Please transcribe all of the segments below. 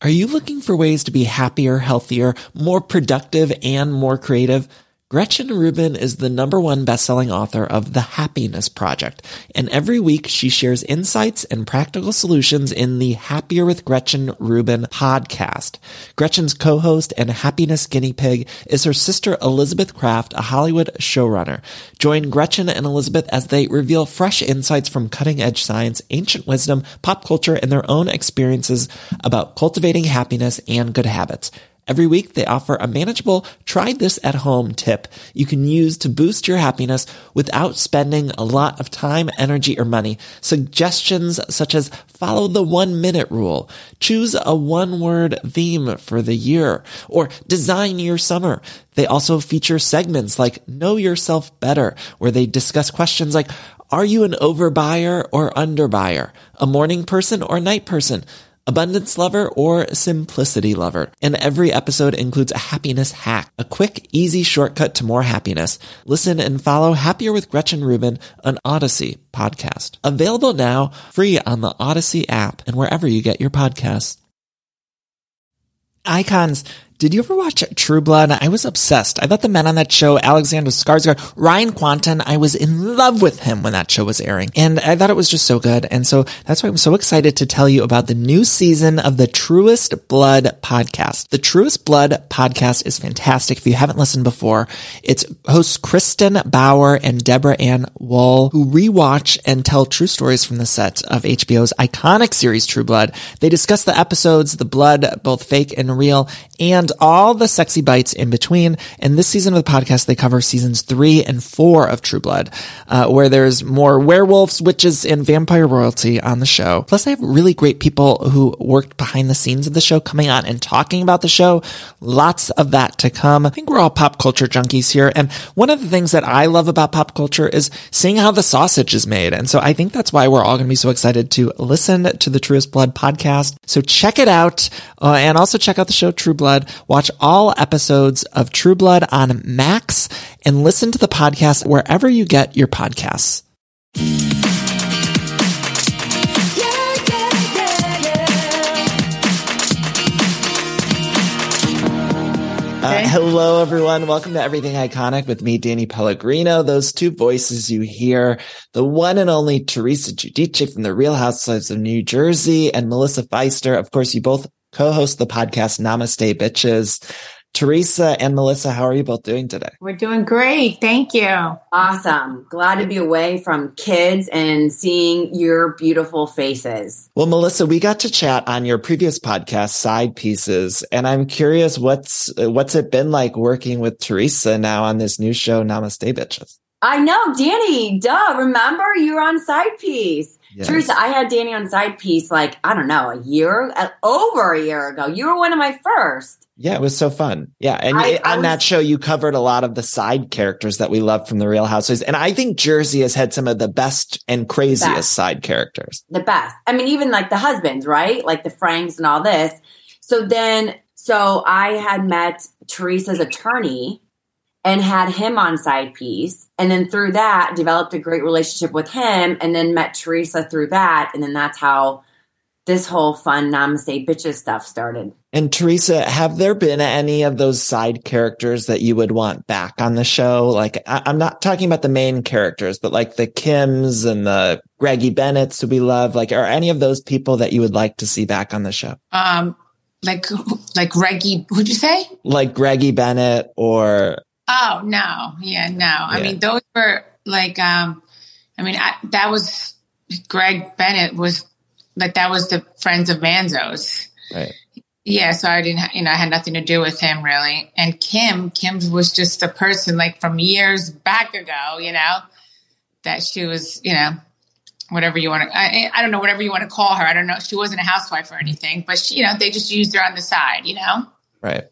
Are you looking for ways to be happier, healthier, more productive, and more creative? Gretchen Rubin is the number one best-selling author of The Happiness Project, and every week she shares insights and practical solutions in the Happier with Gretchen Rubin podcast. Gretchen's co-host and happiness guinea pig is her sister Elizabeth Craft, a Hollywood showrunner. Join Gretchen and Elizabeth as they reveal fresh insights from cutting-edge science, ancient wisdom, pop culture, and their own experiences about cultivating happiness and good habits. Every week they offer a manageable try this at home tip you can use to boost your happiness without spending a lot of time, energy, or money. Suggestions such as follow the one minute rule, choose a one word theme for the year, or design your summer. They also feature segments like know yourself better, where they discuss questions like, are you an overbuyer or underbuyer? A morning person or night person? Abundance lover, or simplicity lover. And every episode includes a happiness hack, a quick, easy shortcut to more happiness. Listen and follow Happier with Gretchen Rubin, an Odyssey podcast. Available now, free on the Odyssey app and wherever you get your podcasts. Icons did you ever watch True Blood? I was obsessed. I thought the men on that show, Alexander Skarsgård, Ryan Kwanten, I was in love with him when that show was airing. And I thought it was just so good. And so that's why I'm so excited to tell you about the new season of the Truest Blood podcast. The Truest Blood podcast is fantastic. If you haven't listened before, it's hosts Kristin Bauer and Deborah Ann Woll who rewatch and tell true stories from the set of HBO's iconic series True Blood. They discuss the episodes, the blood, both fake and real, and all the sexy bites in between. And this season of the podcast, they cover seasons three and four of True Blood, uh, where there's more werewolves, witches, and vampire royalty on the show. Plus, they have really great people who worked behind the scenes of the show coming on and talking about the show. Lots of that to come. I think we're all pop culture junkies here. And one of the things that I love about pop culture is seeing how the sausage is made. And so I think that's why we're all going to be so excited to listen to the Truest Blood podcast. So check it out. Uh, and also check out the show True Blood. Watch all episodes of True Blood on Max and listen to the podcast wherever you get your podcasts. Uh, hello, everyone. Welcome to Everything Iconic with me, Danny Pellegrino. Those two voices you hear, the one and only Teresa Giudice from the Real Housewives of New Jersey and Melissa Pfeister. Of course, you both co-host the podcast Namaste Bitches. Teresa and Melissa, how are you both doing today? We're doing great. Thank you. Awesome. Glad to be away from kids and seeing your beautiful faces. Well, Melissa, we got to chat on your previous podcast, Side Pieces, and I'm curious what's what's it been like working with Teresa now on this new show, Namaste Bitches? I know, Danny. Duh. Remember you were on Side Piece. Yes. Teresa, I had Danny on Side Piece like, I don't know, a year, uh, over a year ago. You were one of my first. Yeah, it was so fun. Yeah. And I, on I was, that show, you covered a lot of the side characters that we love from the Real Housewives. And I think Jersey has had some of the best and craziest best. side characters. The best. I mean, even like the husbands, right? Like the Franks and all this. So then, so I had met Teresa's attorney and had him on side piece. And then through that, developed a great relationship with him and then met Teresa through that. And then that's how this whole fun namaste bitches stuff started. And Teresa, have there been any of those side characters that you would want back on the show? Like, I- am not talking about the main characters, but like the Kims and the Greggy Bennetts who we love. Like, are any of those people that you would like to see back on the show? Um, like, like Greggy, who'd you say? Like Greggy Bennett or Oh no, yeah, no. Yeah. I mean, those were like, um, I mean, I, that was Greg Bennett was like that was the Friends of Manzo's. Right. Yeah, so I didn't, you know, I had nothing to do with him really. And Kim, Kim was just a person like from years back ago, you know, that she was, you know, whatever you want to, I, I don't know, whatever you want to call her. I don't know. She wasn't a housewife or anything, but she, you know, they just used her on the side, you know? Right.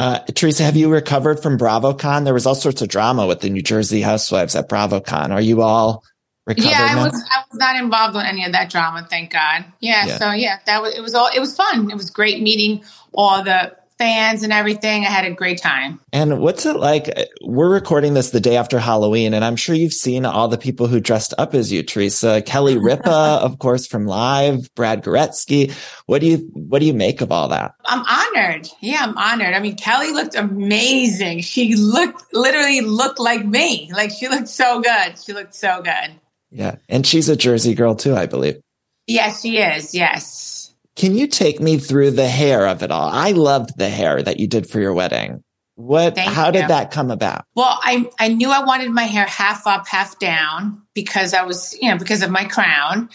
Uh, Teresa, have you recovered from BravoCon? There was all sorts of drama with the New Jersey housewives at BravoCon. Are you all recovered? Yeah, I now? was. I was not involved in any of that drama. Thank God. Yeah, Yeah. So yeah, that was. It was all. It was fun. It was great meeting all the fans and everything. I had a great time. And what's it like? We're recording this the day after Halloween, and I'm sure you've seen all the people who dressed up as you, Teresa. Kelly Ripa, of course, from Live, Brad Goreski. What do you what do you make of all that? I'm honored. Yeah, I'm honored. I mean, Kelly looked amazing. She looked literally looked like me. Like she looked so good. She looked so good. Yeah. And she's a Jersey girl too, I believe. Yes, she is. Yes. Can you take me through the hair of it all? I loved the hair that you did for your wedding. What Thank how you. did that come about? Well, I I knew I wanted my hair half up, half down because I was, you know, because of my crown.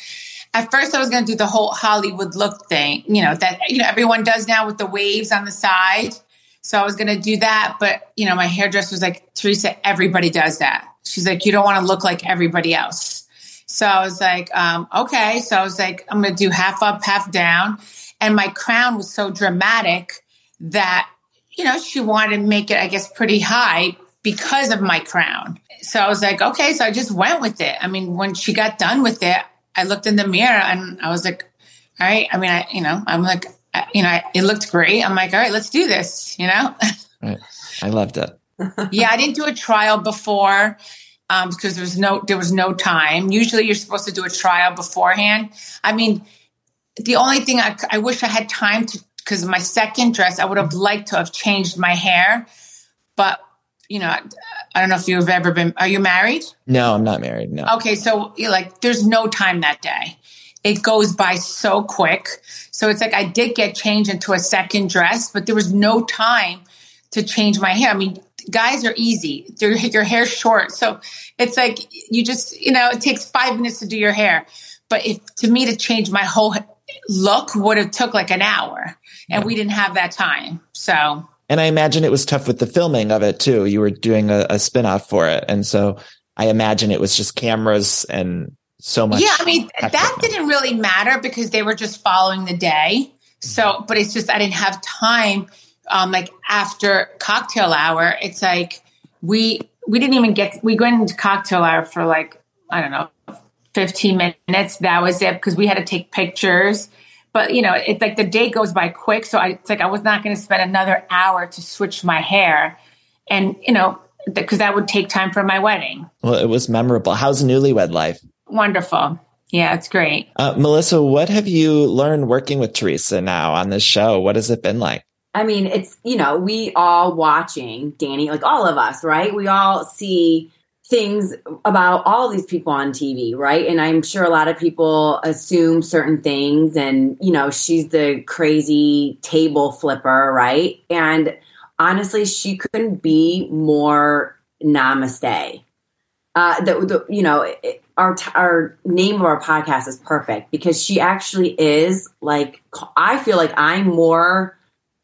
At first, I was going to do the whole Hollywood look thing, you know, that you know everyone does now with the waves on the side. So I was going to do that, but you know, my hairdresser was like, Teresa, everybody does that. She's like, you don't want to look like everybody else. So I was like, um, okay. So I was like, I'm going to do half up, half down, and my crown was so dramatic that you know, she wanted to make it, I guess, pretty high because of my crown. So I was like, okay. So I just went with it. I mean, when she got done with it, I looked in the mirror and I was like, all right. I mean, I, you know, I'm like, I- you know, I- it looked great. I'm like, all right, let's do this, you know? Right. I loved it. yeah, I didn't do a trial before um, because there was no there was no time. Usually, you're supposed to do a trial beforehand. I mean, the only thing I, I wish I had time to because my second dress, I would have liked to have changed my hair, but you know, I, don't know if you've ever been. Are you married? No, I'm not married. No. Okay, so like, there's no time that day. It goes by so quick. So it's like I did get changed into a second dress, but there was no time to change my hair. I mean, guys are easy. Their, your hair's short. So it's like you just, you know, it takes five minutes to do your hair. But if to me to change my whole look would have took like an hour and we didn't have that time. So And I imagine it was tough with the filming of it too. You were doing a, a spin-off for it. And so I imagine it was just cameras and so much. Yeah, I mean that didn't really matter because they were just following the day. So, mm-hmm. but it's just I didn't have time. Um, like after cocktail hour, it's like we we didn't even get we went into cocktail hour for like I don't know fifteen minutes. That was it because we had to take pictures. But you know, it's like the day goes by quick. So I, it's like I was not going to spend another hour to switch my hair, and you know, because that would take time for my wedding. Well, it was memorable. How's newlywed life? Wonderful. Yeah, it's great. Uh, Melissa, what have you learned working with Teresa now on this show? What has it been like? I mean, it's, you know, we all watching Danny, like all of us, right? We all see things about all these people on TV, right? And I'm sure a lot of people assume certain things and, you know, she's the crazy table flipper, right? And honestly, she couldn't be more namaste. Uh, the, the you know our our name of our podcast is perfect because she actually is like I feel like I'm more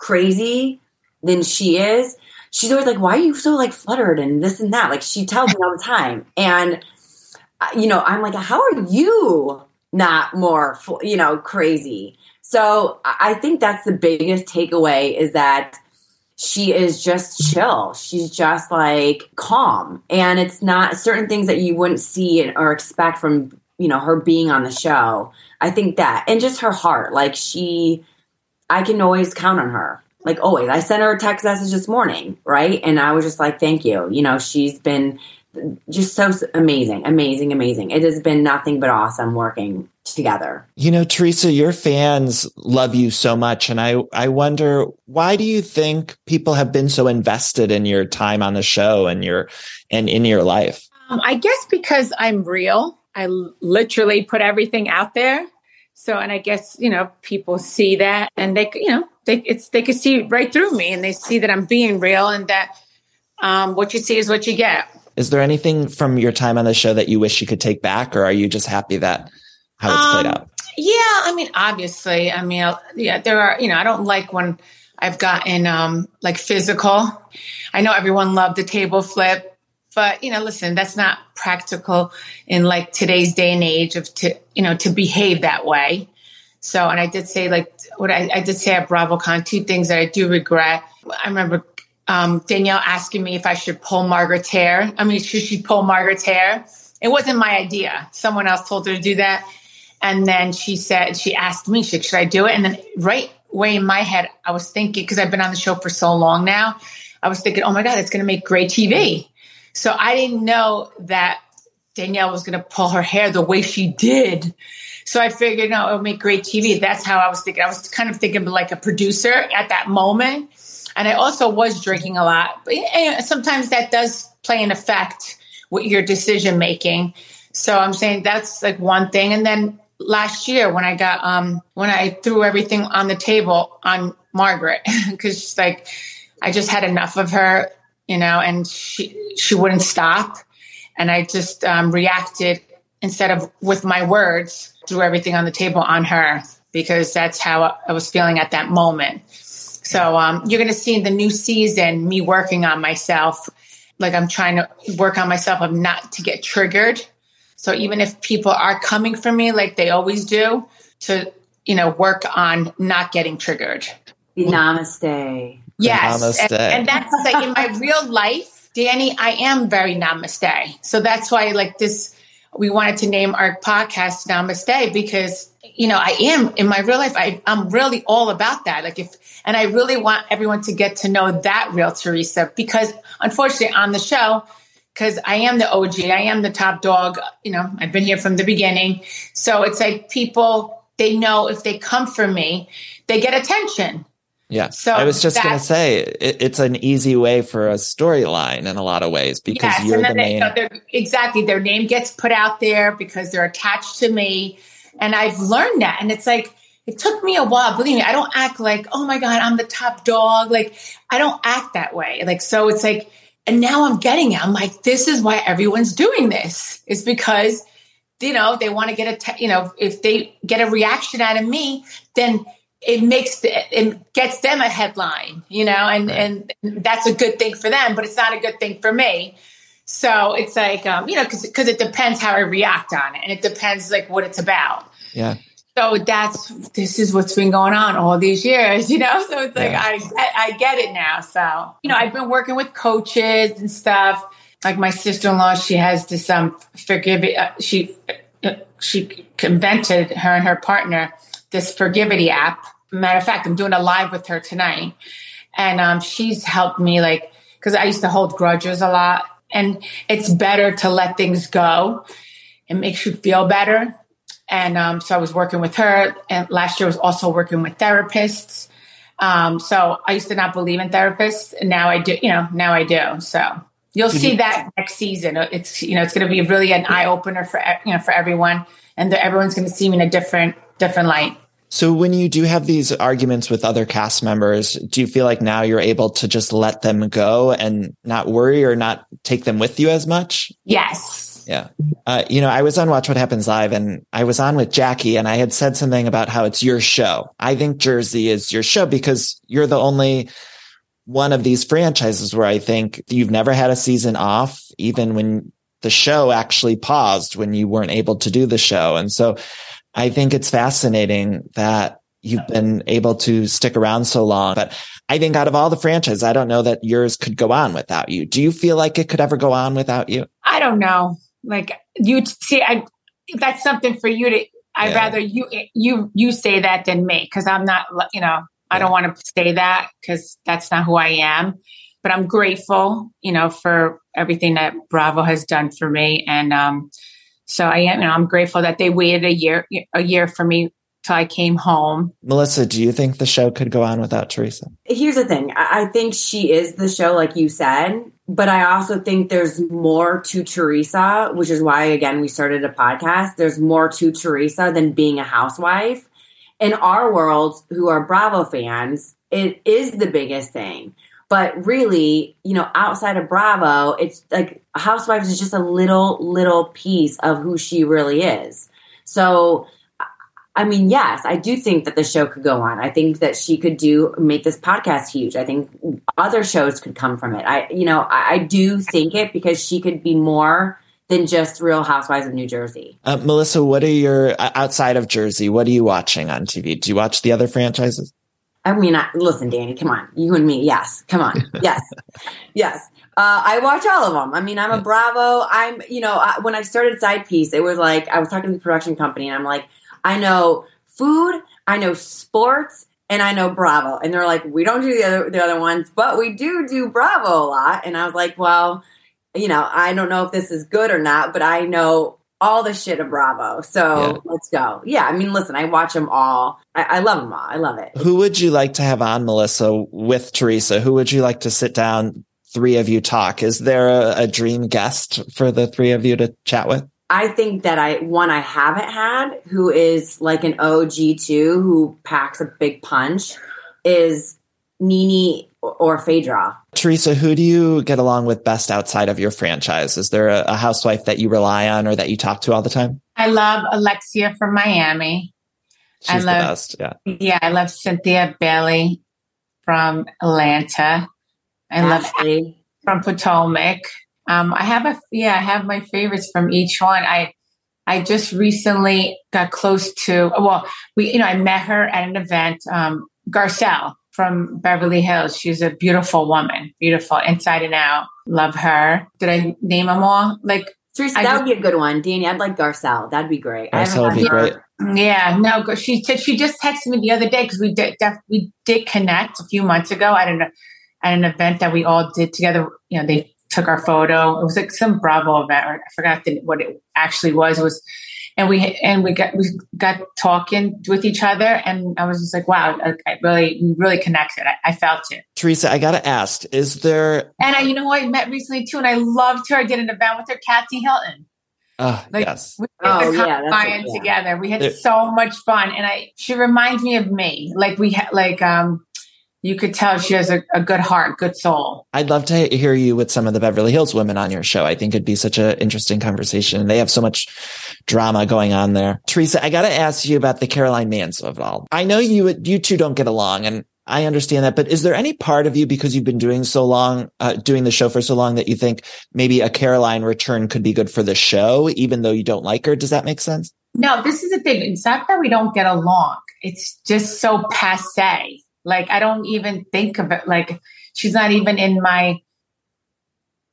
crazy than she is. She's always like, "Why are you so like fluttered and this and that?" Like she tells me all the time, and uh, you know, I'm like, "How are you not more you know crazy?" So I I think that's the biggest takeaway is that she is just chill. She's just like calm. And it's not certain things that you wouldn't see or expect from, you know, her being on the show. I think that. And just her heart. Like she I can always count on her. Like always. I sent her a text message this morning, right? And I was just like, thank you. You know, she's been just so amazing, amazing, amazing. It has been nothing but awesome working together. You know, Teresa, your fans love you so much. And I, I wonder, why do you think people have been so invested in your time on the show and your, and in your life? Um, I guess because I'm real, I literally put everything out there. So, and I guess you know people see that, and they, you know, they it's they can see right through me, and they see that I'm being real, and that um, what you see is what you get. Is there anything from your time on the show that you wish you could take back, or are you just happy that how it's played Um, out? Yeah, I mean, obviously, I mean, yeah, there are, you know, I don't like when I've gotten um like physical. I know everyone loved the table flip. But you know, listen, that's not practical in like today's day and age of to you know to behave that way. So, and I did say like what I, I did say at BravoCon two things that I do regret. I remember um, Danielle asking me if I should pull Margaret's hair. I mean, should she pull Margaret's hair? It wasn't my idea. Someone else told her to do that. And then she said, she asked me, should, should I do it? And then right way in my head, I was thinking, because I've been on the show for so long now, I was thinking, oh my God, it's going to make great TV. So I didn't know that Danielle was going to pull her hair the way she did. So I figured, no, it would make great TV. That's how I was thinking. I was kind of thinking like a producer at that moment. And I also was drinking a lot. But sometimes that does play an effect with your decision making. So I'm saying that's like one thing. And then last year when I got um when I threw everything on the table on Margaret because she's like I just had enough of her, you know, and she she wouldn't stop, and I just um, reacted instead of with my words, threw everything on the table on her because that's how I was feeling at that moment. So um, you're going to see in the new season me working on myself. Like I'm trying to work on myself of not to get triggered. So even if people are coming for me like they always do, to you know work on not getting triggered. Namaste. Yes. And, and that's like in my real life, Danny. I am very namaste. So that's why like this. We wanted to name our podcast Namaste because you know, I am in my real life. I, I'm really all about that. Like if, and I really want everyone to get to know that real Teresa because unfortunately on the show, because I am the OG, I am the top dog. You know, I've been here from the beginning. So it's like people, they know if they come for me, they get attention. Yeah. So I was just going to say it, it's an easy way for a storyline in a lot of ways because yes, you're the main. They, exactly. Their name gets put out there because they're attached to me. And I've learned that. And it's like, it took me a while. Believe me, I don't act like, oh my God, I'm the top dog. Like, I don't act that way. Like, so it's like, and now I'm getting it. I'm like, this is why everyone's doing this. It's because, you know, they want to get a, te- you know, if they get a reaction out of me, then it makes it gets them a headline, you know, and right. and that's a good thing for them, but it's not a good thing for me. So it's like, um, you know, because because it depends how I react on it, and it depends like what it's about. Yeah. So that's this is what's been going on all these years, you know. So it's like yeah. I I get it now. So you know, I've been working with coaches and stuff. Like my sister in law, she has this um forgive uh, she uh, she invented her and her partner this Forgivity app. Matter of fact, I'm doing a live with her tonight, and um, she's helped me like because I used to hold grudges a lot, and it's better to let things go. It makes you feel better. And um, so I was working with her, and last year I was also working with therapists. Um, so I used to not believe in therapists, and now I do. You know, now I do. So you'll see that next season. It's you know it's going to be really an eye opener for you know for everyone, and everyone's going to see me in a different different light. So when you do have these arguments with other cast members, do you feel like now you're able to just let them go and not worry or not take them with you as much? Yes. Yeah. Uh, you know, I was on Watch What Happens Live and I was on with Jackie and I had said something about how it's your show. I think Jersey is your show because you're the only one of these franchises where I think you've never had a season off, even when the show actually paused when you weren't able to do the show. And so I think it's fascinating that you've been able to stick around so long. But I think out of all the franchises, I don't know that yours could go on without you. Do you feel like it could ever go on without you? I don't know. Like you see, I that's something for you to. I'd yeah. rather you you you say that than me because I'm not. You know, I don't want to say that because that's not who I am. But I'm grateful, you know, for everything that Bravo has done for me, and um, so I am, you know, I'm grateful that they waited a year, a year for me till I came home. Melissa, do you think the show could go on without Teresa? Here's the thing. I think she is the show, like you said, but I also think there's more to Teresa, which is why, again, we started a podcast. There's more to Teresa than being a housewife. In our world, who are Bravo fans, it is the biggest thing. But really, you know, outside of Bravo, it's like Housewives is just a little, little piece of who she really is. So I mean, yes, I do think that the show could go on. I think that she could do make this podcast huge. I think other shows could come from it. I, you know, I, I do think it because she could be more than just Real Housewives of New Jersey. Uh, Melissa, what are your outside of Jersey? What are you watching on TV? Do you watch the other franchises? I mean, I, listen, Danny, come on, you and me, yes, come on, yes, yes. Uh, I watch all of them. I mean, I'm a Bravo. I'm, you know, I, when I started Side Piece, it was like I was talking to the production company, and I'm like, I know food, I know sports, and I know Bravo. And they're like, we don't do the other the other ones, but we do do Bravo a lot. And I was like, well, you know, I don't know if this is good or not, but I know all the shit of Bravo. So yeah. let's go. Yeah, I mean, listen, I watch them all. I, I, love them all. I love it. Who would you like to have on, Melissa, with Teresa? Who would you like to sit down, three of you talk? Is there a, a dream guest for the three of you to chat with? I think that I one I haven't had who is like an OG too, who packs a big punch, is NeNe or Phaedra. Teresa, who do you get along with best outside of your franchise? Is there a, a, housewife that you rely on or that you talk to all the time? I love Alexia from Miami. She's I love, the best. Yeah. Yeah. I love Cynthia Bailey from Atlanta. I Ashley. love from Potomac. Um, I have a yeah, I have my favorites from each one. I I just recently got close to well, we you know I met her at an event. Um, Garcelle from Beverly Hills. She's a beautiful woman, beautiful inside and out. Love her. Did I name them all? Like Teresa, that would be a good one, Danny. I'd like Garcelle. That'd be great. Garcelle would be great. Yeah, no, she said she just texted me the other day because we did def, we did connect a few months ago I don't an at an event that we all did together. You know, they took our photo. It was like some Bravo event. or I forgot the, what it actually was. It was, and we and we got we got talking with each other, and I was just like, wow, I, I really we really connected. I, I, felt it. Teresa, I gotta ask, is there? And I, you know, I met recently too, and I loved her. I did an event with her, Kathy Hilton. Uh, like, yes. We did oh, the yeah, yeah. together. We had so much fun, and I she reminds me of me. Like we had like um you could tell she has a, a, good heart, good soul. I'd love to hear you with some of the Beverly Hills women on your show. I think it'd be such an interesting conversation. They have so much drama going on there. Teresa, I got to ask you about the Caroline Manzo of it all. I know you, you two don't get along and I understand that, but is there any part of you because you've been doing so long, uh, doing the show for so long that you think maybe a Caroline return could be good for the show, even though you don't like her? Does that make sense? No, this is the thing. It's not that we don't get along. It's just so passe like I don't even think of it. Like she's not even in my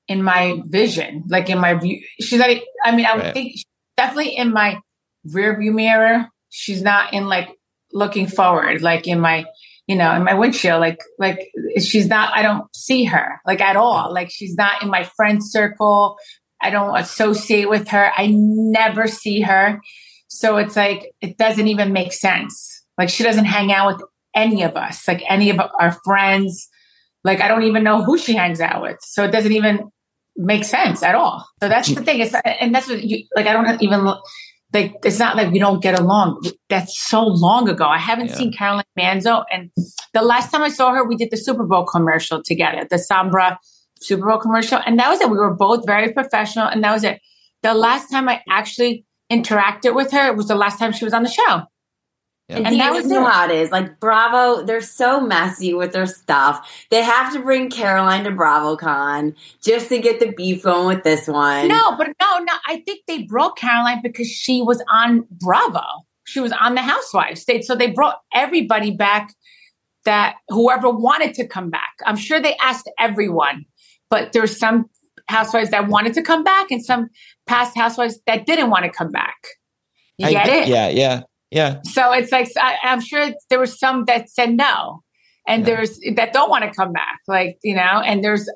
in my vision. Like in my view, she's not. I mean, I would right. think definitely in my rear view mirror. She's not in like looking forward. Like in my you know in my windshield. Like like she's not. I don't see her like at all. Like she's not in my friend circle. I don't associate with her. I never see her. So it's like it doesn't even make sense. Like she doesn't hang out with any of us, like any of our friends. Like I don't even know who she hangs out with. So it doesn't even make sense at all. So that's the thing. It's, and that's what you, like, I don't even like, it's not like we don't get along. That's so long ago. I haven't yeah. seen Caroline Manzo. And the last time I saw her, we did the Super Bowl commercial together, the Sombra Super Bowl commercial. And that was it. We were both very professional. And that was it. The last time I actually interacted with her was the last time she was on the show. Yeah. And, and that was know how it is. Like Bravo, they're so messy with their stuff. They have to bring Caroline to BravoCon just to get the beef going with this one. No, but no, no. I think they brought Caroline because she was on Bravo. She was on the Housewives. They, so they brought everybody back that whoever wanted to come back. I'm sure they asked everyone, but there's some housewives that wanted to come back and some past housewives that didn't want to come back. You get it? Yeah, yeah. Yeah. So it's like I, am sure there were some that said no, and yeah. there's that don't want to come back, like you know, and there's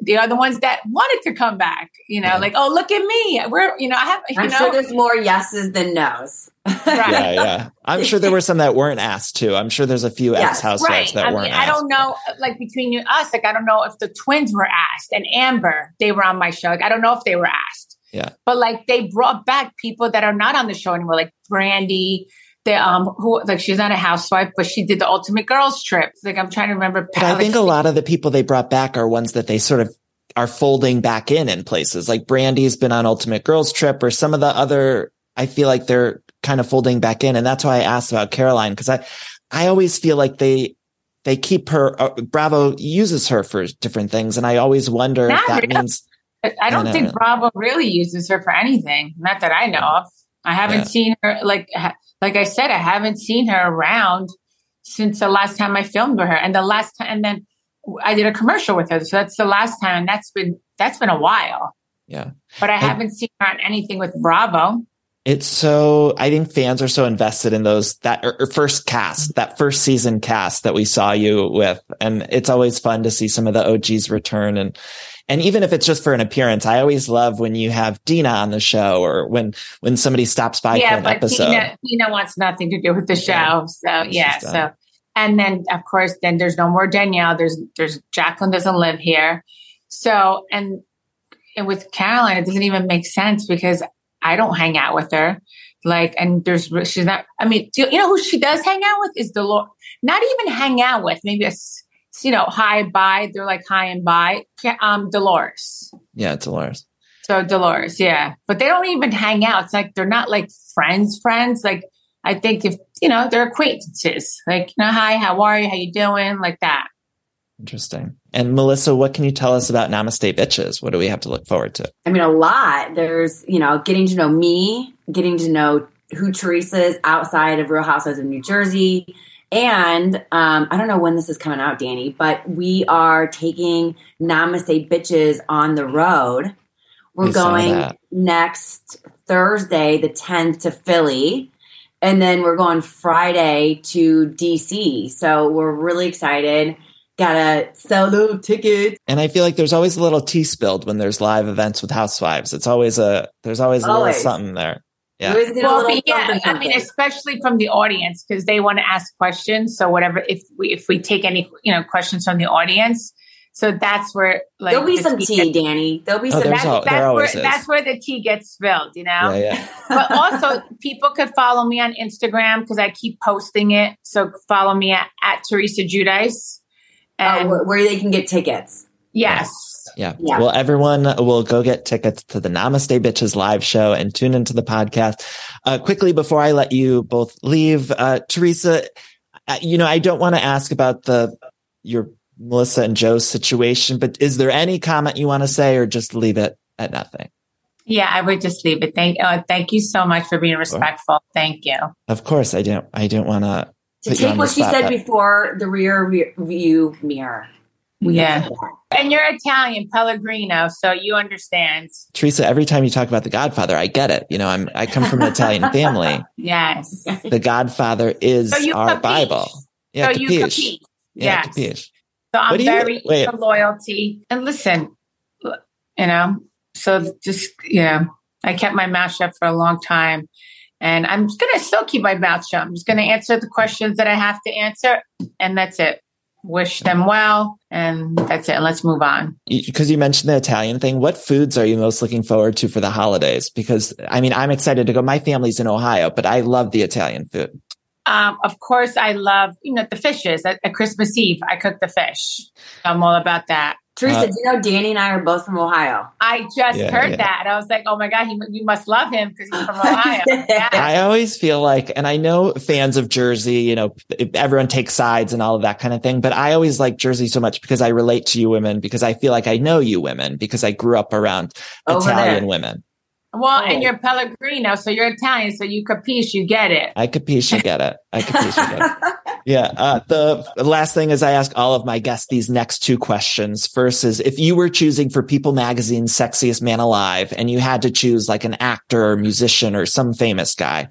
the other ones that wanted to come back, you know, yeah. like oh look at me, we're you know I have. I'm know? sure there's more yeses than nos. right. Yeah, yeah. I'm sure there were some that weren't asked too. I'm sure there's a few yes. ex housewives right. that I weren't. Mean, asked. I don't know, like between you us, like I don't know if the twins were asked and Amber they were on my show. Like I don't know if they were asked. Yeah. But like they brought back people that are not on the show anymore, like Brandy. the um who like she's not a housewife, but she did the ultimate girls trip. Like I'm trying to remember. But I think a lot of the people they brought back are ones that they sort of are folding back in in places. Like Brandy's been on Ultimate Girls Trip, or some of the other. I feel like they're kind of folding back in. And that's why I asked about Caroline because I, I always feel like they, they keep her, uh, Bravo uses her for different things. And I always wonder Not if that really. means, I don't I think know. Bravo really uses her for anything. Not that I know of. I haven't Yeah. seen her like like I said, I haven't seen her around since the last time I filmed with her, and the last time, and then I did a commercial with her. So that's the last time, and that's been that's been a while. yeah. But I And- haven't seen her on anything with Bravo. It's so, I think fans are so invested in those, that er, er, first cast, that first season cast that we saw you with. And it's always fun to see some of the OGs return. And, and even if it's just for an appearance, I always love when you have Dina on the show or when, when somebody stops by for yeah, an but episode. Tina, Tina wants nothing to do with the show. Yeah. So yeah, She's so done. and then of course then there's no more Danielle. There's there's Jacqueline doesn't live here. So and and with Caroline, it doesn't even make sense because I don't hang out with her. Like, and there's she's not. I mean, do you, you know who she does hang out with is the Dolores. Not even hang out with. Maybe a you know hi bye. They're like hi and bye. Um, Dolores. yeah, it's Dolores. So Dolores, yeah, but they don't even hang out. It's like they're not like friends, friends. Like I think if you know they're acquaintances. Like, you know, hi, how are you? How you doing? Like that. Interesting. And Melissa, what can you tell us about Namaste Bitches? What do we have to look forward to? I mean, a lot. There's, you know, getting to know me, getting to know who Teresa is outside of Real Housewives of New Jersey. And um, I don't know when this is coming out, Danny, but we are taking Namaste Bitches on the road. We're I going next Thursday, the 10th, to Philly. And then we're going Friday to DC. So we're really excited. Gotta sell those tickets. And I feel like there's always a little tea spilled when there's live events with housewives. It's always a, there's always a little Always. something there. Yeah. We a Well, but yeah, I mean, especially from the audience because they want to ask questions. So whatever, if we if we take any you know questions from the audience, so that's where like There'll be the some tea, gets- Danny. There'll be Oh, some. That's, al- there that's always where is. that's where the tea gets spilled. You know. Yeah, yeah. but also people could follow me on Instagram because I keep posting it. So follow me at, at Teresa Giudice. uh, And where, where they can get tickets. yes. Yeah. Yeah. Well, everyone will go get tickets to the Namaste Bitches live show and tune into the podcast. Uh, quickly before I let you both leave, uh, Teresa, uh, you know, I don't want to ask about the, your Melissa and Joe's situation, but is there any comment you want to say or just leave it at nothing? Yeah, I would just leave it. Thank uh, thank you so much for being respectful. Thank you. Of course, I don't, I don't want to To Put you on take what she said before the rear view mirror. Yeah. can say that. And you're Italian, Pellegrino, so you understand. Teresa, every time you talk about the Godfather, I get it. You know, I'm, I come from an Italian family. Yes. The Godfather is So our capiche. Bible. Yeah, so you capiche. compete. Yeah, yes. capiche. So I'm you- very into loyalty. And listen, you know, so just, you know, I kept my mouth shut for a long time. And I'm just going to still keep my mouth shut. I'm just going to answer the questions that I have to answer. And that's it. Wish them well. And that's it. Let's move on. because you mentioned the Italian thing, what foods are you most looking forward to for the holidays? Because I mean, I'm excited to go. My family's in Ohio, but I love the Italian food. Um, of course, I love, you know, the fishes at, at Christmas Eve. I cook the fish. I'm all about that. Teresa, Uh, do you know Danny and I are both from Ohio? I just Yeah, heard yeah. that. And I was like, oh my God, he, you must love him because he's from Ohio. yeah. I always feel like, and I know fans of Jersey, you know, everyone takes sides and all of that kind of thing, but I always like Jersey so much because I relate to you women, because I feel like I know you women, because I grew up around Over Italian there. women. Well, Oh. and you're Pellegrino, so you're Italian, so you capiche, you get it. I capiche, you get it. I capiche, you get it. Yeah. Uh, the last thing is I ask all of my guests these next two questions. First is if you were choosing for People Magazine's Sexiest Man Alive and you had to choose like an actor or musician or some famous guy,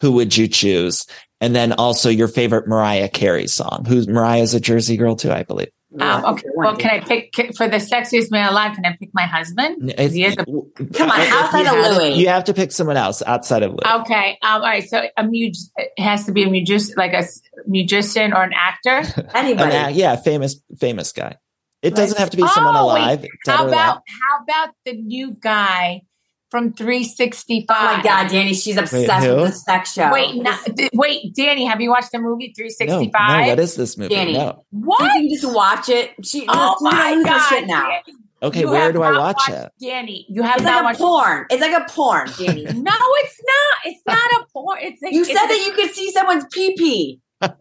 who would you choose? And then also your favorite Mariah Carey song, who's Mariah's a Jersey girl too, I believe. Um, okay. Well, can I pick for the sexiest man alive? Can I pick my husband? It's- He is a- Come on, outside you of had Luis. You have to pick someone else outside of Luis. Okay. Um, all right. So a mu- it has to be a musician, like a s- musician or an actor. Anybody. An yeah, famous, famous guy. It doesn't have to be Oh, someone wait. alive. How or alive. about how about the new guy from 365? Oh my God, Danny, she's obsessed who? with the sex show. Wait, no, wait, Danny, have you watched the movie 365? no, what is this movie? Danny. No. What? You can just watch it. She, Oh you my lose her god! shit now. Danny. Okay, You where do I watch it? Danny, you have It's not like a watched. porn. It's like a porn, Danny. No, it's not. It's not a porn. It's like, You it's said a- that you could see someone's pee pee.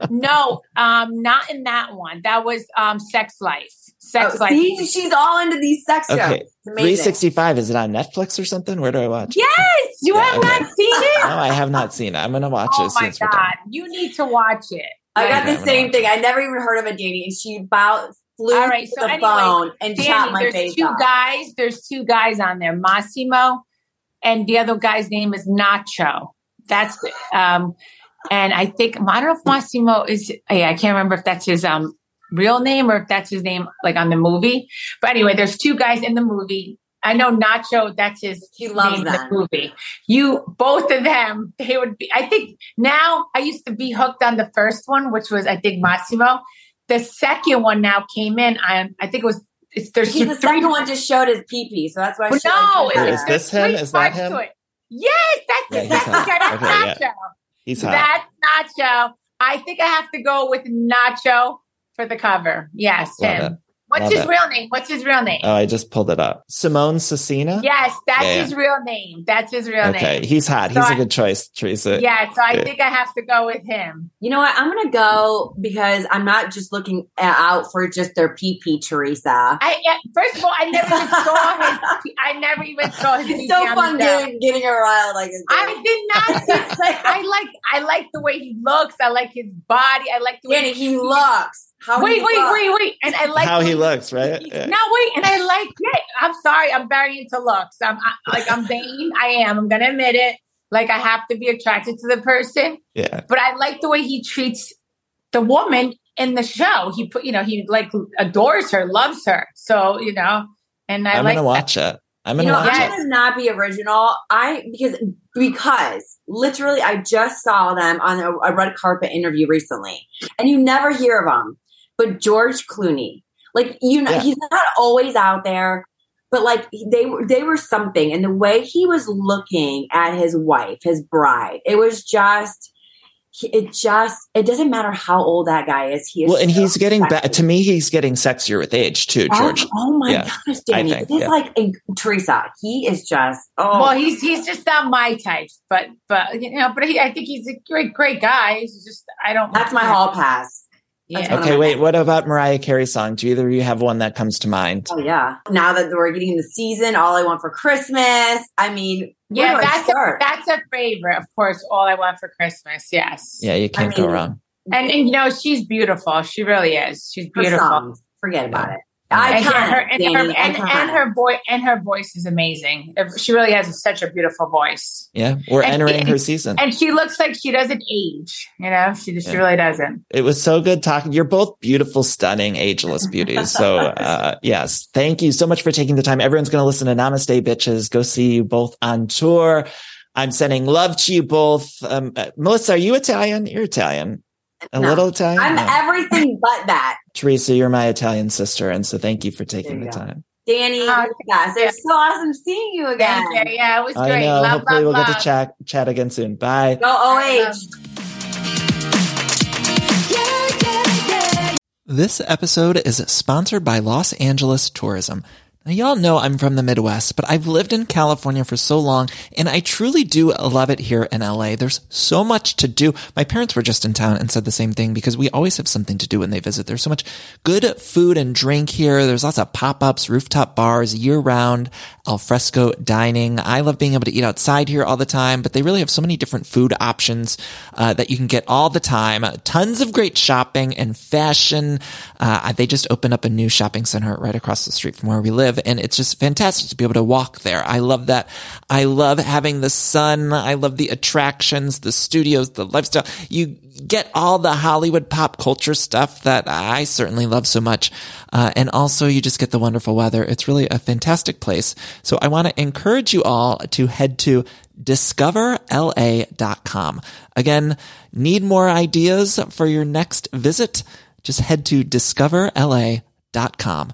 No, um, not in that one. That was um, Sex Life. Sex Life. Oh, see, she's all into these sex shows. Okay, It's 365. Is it on Netflix or something? Where do I watch? it? Yes, you Yeah, have okay. not seen it. No, I have not seen it. I'm gonna watch it oh as soon my we're god, done. you need to watch it. I got Yeah, the I'm same gonna thing. I never even heard of it, Danny. And she about flew All right, to so the anyway, phone and chopped Danny, my there's face two off. guys. There's two guys on there, Massimo, and the other guy's name is Nacho. That's um, and I think I don't know if Massimo is. Yeah, I can't remember if that's his um real name or if that's his name like on the movie. But anyway, there's two guys in the movie. I know Nacho. That's his He loves name in the movie. You both of them. They would be. I think now I used to be hooked on the first one, which was I think Massimo. The second one now came in. I I think it was. It's there's He's the three second one just showed his pee pee, so that's why. well, she no, liked Wait, it is better. this him? Is that him? Yes, that's Yeah, it. That's, hot. that's Okay, yeah. Nacho. He's hot. That's Nacho. I think I have to go with Nacho for the cover. Yes, Love him. it. What's Love his it. real name? What's his real name? Oh, I just pulled it up. Simone Susinna. yes, that's Yeah, yeah. his real name. That's his real Okay, name. Okay, he's hot. So He's a I- good choice, Teresa. Yeah, so I Yeah. think I have to go with him. You know what? I'm gonna go because I'm not just looking out for just their pee pee, Teresa. I yeah, first of all, I never even saw his. I never even saw his. It's so on fun getting, getting her riled like this. I did not see. I like. I like the way he looks. I like his body. I like the way Danny, he looks. How Wait, he wait, looks. wait, wait. And I like How he looks, right? Yeah. No, wait, and I like. Yeah, I'm sorry. I'm very into looks. I'm I, like I'm vain. I am. I'm gonna admit it. Like I have to be attracted to the person, Yeah. but I like the way he treats the woman in the show. He put, you know, he like adores her, loves her. So you know, and I I'm like gonna watch it. I'm You gonna know, watch I'm it. gonna not be original. I because because literally I just saw them on a, a red carpet interview recently, and you never hear of them. But George Clooney, like you know, Yeah. he's not always out there, but like they were they were something, and the way he was looking at his wife, his bride, it was just. It just it doesn't matter how old that guy is. He is Well, and so he's getting back. To me, he's getting sexier with age too, oh, George. Oh, oh my Yeah, gosh, Danny! think, He's yeah. like and Teresa. He is just oh Well, he's he's just not my type, but but you know, but he, I think he's a great great guy. He's just I don't. That's my hall pass. That's Yeah. Okay, my- wait. What about Mariah Carey song? Do either of you have one that comes to mind? Oh yeah. Now that we're getting the season, all I want for Christmas. I mean, Yeah, that's a, that's a favorite. Of course, all I want for Christmas. Yes. Yeah, you can't go mean, wrong. And, and you know she's beautiful. She really is. She's Her beautiful. Forget about it. And, Iconic, her, and, her, and, iconic. and her voice and her voice is amazing. She really has such a beautiful voice, Yeah, we're And- entering her season. and she looks like she doesn't age. You know, she just she Yeah. really doesn't. It was so good talking. You're both beautiful, stunning, ageless beauties. So, uh, yes, thank you so much for taking the time. Everyone's going to listen to Namaste Bitches. Go see you both on tour. I'm sending love to you both. Um, uh, Melissa, are you Italian? You're Italian. A No. little Italian? I'm No. everything but that. Teresa, you're my Italian sister. And so thank you for taking There the go. time. Danny, Uh, yes, it's so awesome seeing you again. Thank you. Yeah, it was I know. Love, Hopefully love, we'll love. get to chat, chat again soon. Bye. Go OH. This episode is sponsored by Los Angeles Tourism. Now, y'all know I'm from the Midwest, but I've lived in California for so long, and I truly do love it here in LA. There's so much to do. My parents were just in town and said the same thing because we always have something to do when they visit. There's so much good food and drink here. There's lots of pop-ups, rooftop bars, year-round, alfresco dining. I love being able to eat outside here all the time, but they really have so many different food options uh, that you can get all the time. Tons of great shopping and fashion. Uh, they just opened up a new shopping center right across the street from where we live, and it's just fantastic to be able to walk there. I love that. I love having the sun. I love the attractions, the studios, the lifestyle. You get all the Hollywood pop culture stuff that I certainly love so much. Uh, and also you just get the wonderful weather. It's really a fantastic place. So I want to encourage you all to head to discoverla.com. Again, need more ideas for your next visit? Just head to discoverla.com.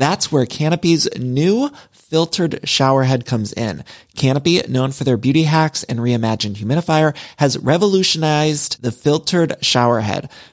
That's where Canopy's new filtered showerhead comes in. Canopy, known for their beauty hacks and reimagined humidifier, has revolutionized the filtered showerhead.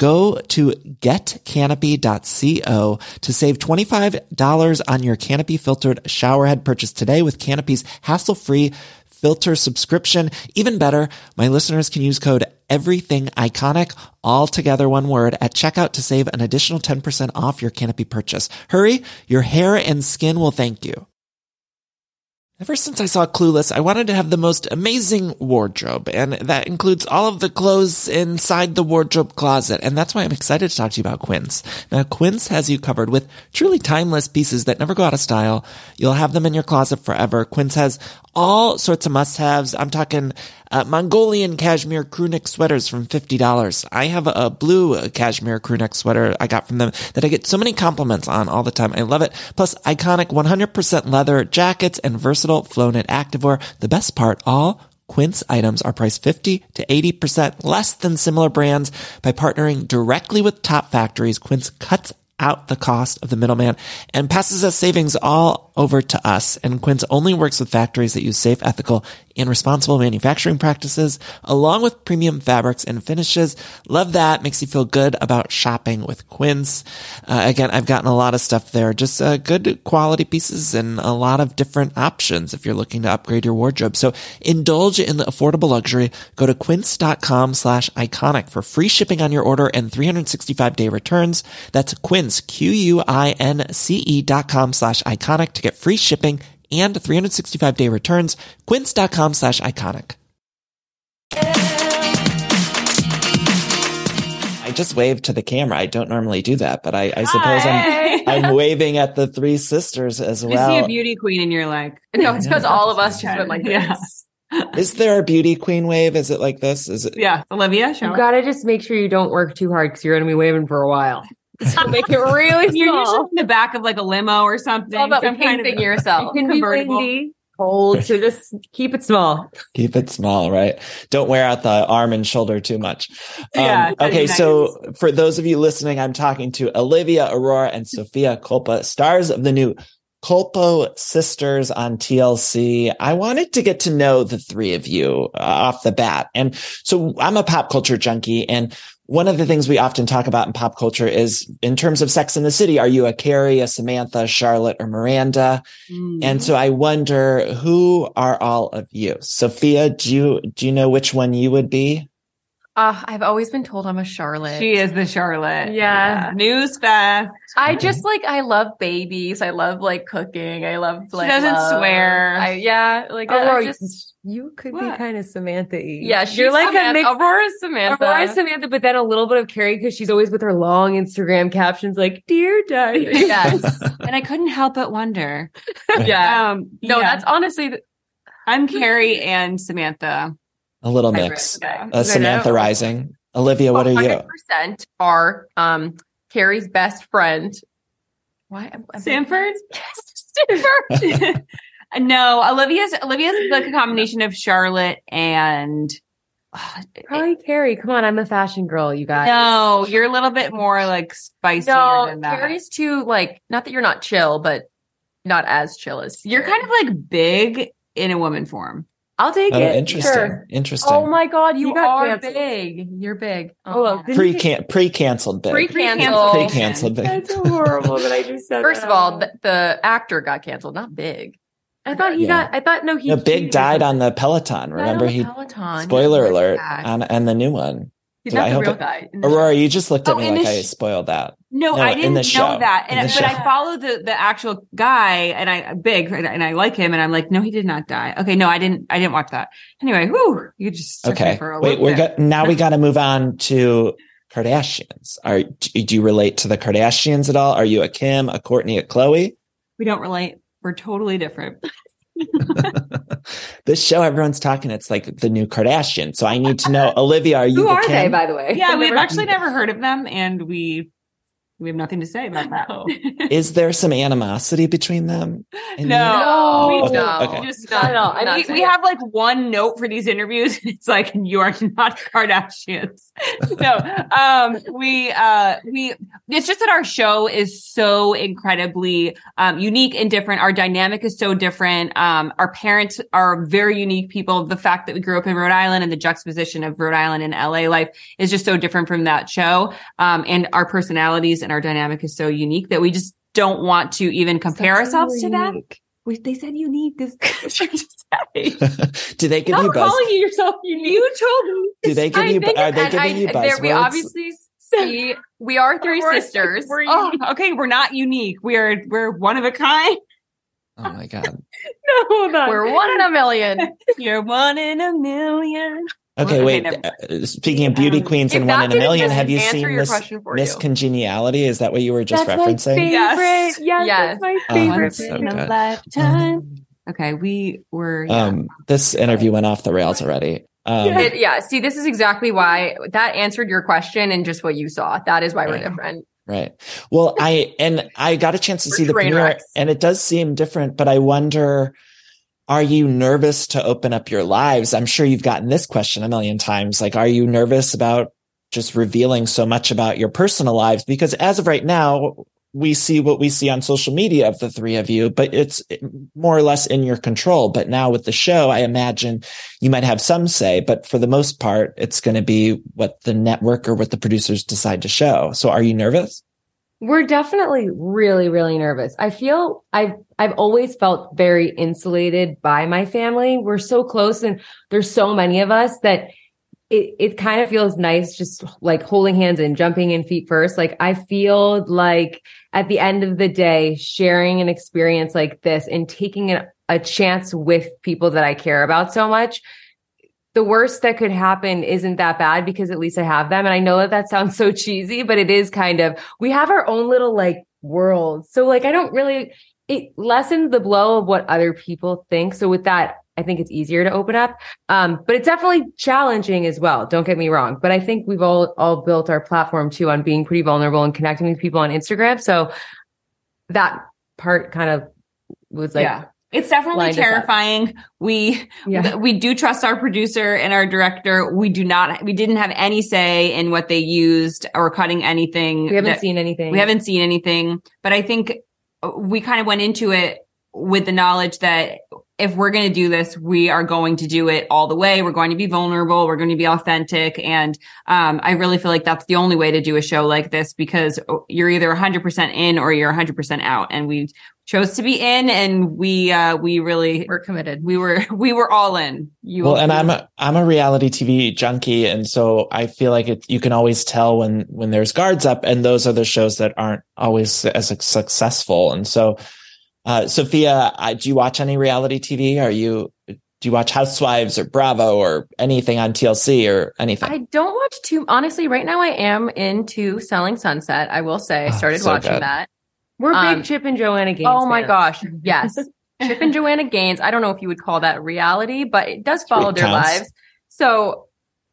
Go to getcanopy.co to save $25 on your Canopy filtered showerhead purchase today with Canopy's hassle-free filter subscription. Even better, my listeners can use code everything iconic all together one word at checkout to save an additional 10% off your Canopy purchase. Hurry, your hair and skin will thank you. Ever since I saw Clueless, I wanted to have the most amazing wardrobe, and that includes all of the clothes inside the wardrobe closet, and that's why I'm excited to talk to you about Quince. Now, Quince has you covered with truly timeless pieces that never go out of style. You'll have them in your closet forever. Quince has all sorts of must-haves. I'm talking uh, Mongolian cashmere crewneck sweaters from $50. I have a, blue uh, cashmere crewneck sweater I got from them that I get so many compliments on all the time. I love it. Plus iconic 100% leather jackets and versatile flow knit activewear. The best part, all Quince items are priced 50 to 80% less than similar brands by partnering directly with top factories. Quince cuts out the cost of the middleman and passes us savings all over to us. And Quince only works with factories that use safe, ethical, and responsible manufacturing practices, along with premium fabrics and finishes. Love that. Makes you feel good about shopping with Quince. Uh, again, I've gotten a lot of stuff there, just uh, good quality pieces and a lot of different options if you're looking to upgrade your wardrobe. So indulge in the affordable luxury. Go to quince.com slash iconic for free shipping on your order and 365 day returns. That's quince, Q-U-I-N-C-E dot com slash iconic to get free shipping and 365 day returns. Quince.com slash iconic. I just waved to the camera. I don't normally do that, but I, I suppose I'm, I'm waving at the three sisters as well. You see a beauty queen and you're like, No, it's because all of us just went like Yeah. this. Is there a beauty queen wave? Is it like this? Is it? yeah, Olivia, You gotta just make sure you don't work too hard because you're gonna be waving for a while. So make it really small. You're usually in the back of like a limo or something. It's all about some kind of yourself. It can be Convertible. windy. Cold, so just keep it small. Keep it small, right? Don't wear out the arm and shoulder too much. Um, Yeah, okay. be So for those of you listening, I'm talking to Olivia Aurora and Sophia Culpo, stars of the new Culpo Sisters on TLC. I wanted to get to know the three of you uh, off the bat. And so I'm a pop culture junkie and one of the things we often talk about in pop culture is in terms of sex in the city, are you a Carrie, a Samantha, Charlotte, or Miranda? Mm. And so I wonder who are all of you? Sophia, do you do you know which one you would be? Uh, I've always been told I'm a Charlotte. she is the Charlotte. Yeah. News fast. I just like I love babies. I love like cooking. I love like She doesn't love. swear. I yeah, like I- I Aurora, just you could What? be kind of Samantha. yeah. She's you're like a Samantha. mix. Aurora's Samantha. Aurora's Samantha, but then a little bit of Carrie because she's always with her long Instagram captions like "Dear Diary." yes. And I couldn't help but wonder. yeah. Um, No, yeah. that's honestly the- I'm Carrie and Samantha. A little mix. okay. Uh, Samantha Rising. Olivia, what are you? 100% are um Carrie's best friend. Why? I'm- I'm- Sanford? Yes, Stanford. no, Olivia's Olivia's like a combination of Charlotte and uh, Probably Carrie. Come on, I'm a fashion girl, you guys. no, you're a little bit more like spicy. no, than that. Carrie's too like not that you're not chill, but not as chill as You're kind of like big in a woman form. I'll take Oh, it. interesting. Sure. Interesting. Oh my god, you, you are canceled. big. You're big. Oh, well, pre you- pre canceled big. Pre-canceled. Pre canceled big. That's horrible that I just said. First that of all, the, the actor got canceled, not big. I thought he Yeah. got. I thought no, he. No, Big cheated died on the Peloton. Remember on the he Peloton. spoiler He alert on and the new one. He's Dude, not I the real it- guy. the Aurora, you just looked at Oh, me like the I spoiled that. No, No, I didn't know show. that, and the but I follow the the actual guy, and I big, and I like him, and I'm like, no, he did not die. Okay, no, I didn't. I didn't watch that. Anyway, whoo, you just Okay. for a Wait, loop we're there. got now we got to move on to Kardashians. Are do do you relate to the Kardashians at all? Are you a Kim, a Kourtney, a Khloé? We don't relate. We're totally different. this show, everyone's talking. It's like the new Kardashian. So I need to know, Olivia, are you Who are Kim? they, by the way? Yeah, I've we've actually never heard of them, and we we have nothing to say about that. Is there some animosity between them? No. No, We Okay, no. okay. Just Not at. I I mean, mean, we have like one note for these interviews. It's like you are not Kardashians. no, um, we uh, we. It's just that our show is so incredibly um, unique and different. Our dynamic is so different. Um, our parents are very unique people. The fact that we grew up in Rhode Island and the juxtaposition of Rhode Island and LA life is just so different from that show. Um, and our personalities and our dynamic is so unique that we just don't want to even compare That's ourselves to really them. We, they said unique. Is do they give Stop you buzz? calling you yourself unique. You told me. Do they give I you? think- Are they and giving I- you there- We obviously see we are three We're- sisters. We're oh, okay. We're not unique. We're we're one of a kind. Oh my god. No, hold on. We're one in a million. You're one in a million. Okay, Okay, wait. uh, speaking of beauty Um, queens If and one in a million, have you seen your Miss, question Miss you. Congeniality? Is that what you were just that's my referencing? favorite. Yes. Yes, Yes. that's my Oh, favorite. that's so in a good. lifetime. Okay, we were. yeah. Um, this interview went off the rails already. Um, It- yeah. See, this is exactly why that answered your question and just what you saw. That is why we're different. Right. Well, I and I got a chance to We're see the premiere, wrecks. and it does seem different. But I wonder, are you nervous to open up your lives? I'm sure you've gotten this question a million times. Like, are you nervous about just revealing so much about your personal lives? Because as of right now, we see what we see on social media of the three of you, but it's more or less in your control. But now with the show, I imagine you might have some say, but for the most part, it's going to be what the network or what the producers decide to show. So are you nervous? We're definitely really, really nervous. I feel I've I've always felt very insulated by my family. We're so close and there's so many of us that it, it kind of feels nice just like holding hands and jumping in feet first. Like I feel like at the end of the day, sharing an experience like this and taking a, a chance with people that I care about so much the worst that could happen isn't that bad because at least I have them. And I know that that sounds so cheesy, but it is kind of, we have our own little like world. So like, I don't really, it lessens the blow of what other people think. So with that, I think it's easier to open up. Um, but it's definitely challenging as well. Don't get me wrong. But I think we've all, all built our platform too on being pretty vulnerable and connecting with people on Instagram. So that part kind of was like, yeah. It's definitely lined us up. terrifying. We Yeah. we do trust our producer and our director. We do not we didn't have any say in what they used or cutting anything. we haven't that- seen anything. we haven't seen anything, but I think we kind of went into it with the knowledge that if we're going to do this, we are going to do it all the way. We're going to be vulnerable. We're going to be authentic. And um, I really feel like that's the only way to do a show like this because you're either 100% in or you're 100% out. And we chose to be in and we, uh, we really, We're committed. we were, we were all in. You well, and I'm a, I'm a reality TV junkie, and so I feel like it. You can always tell when when there's guards up, and those are the shows that aren't always as successful. And so, uh, Sophia, I, do you watch any reality TV? Are you do you watch Housewives or Bravo or anything on TLC or anything? I don't watch too honestly. Right now, I am into Selling Sunset. I will say, I Oh, started so watching good. that. We're Um, big Chip and Joanna Gaines. oh my fans. gosh, yes, Chip and Joanna Gaines. I don't know if you would call that reality, but it does follow It their counts. lives. So.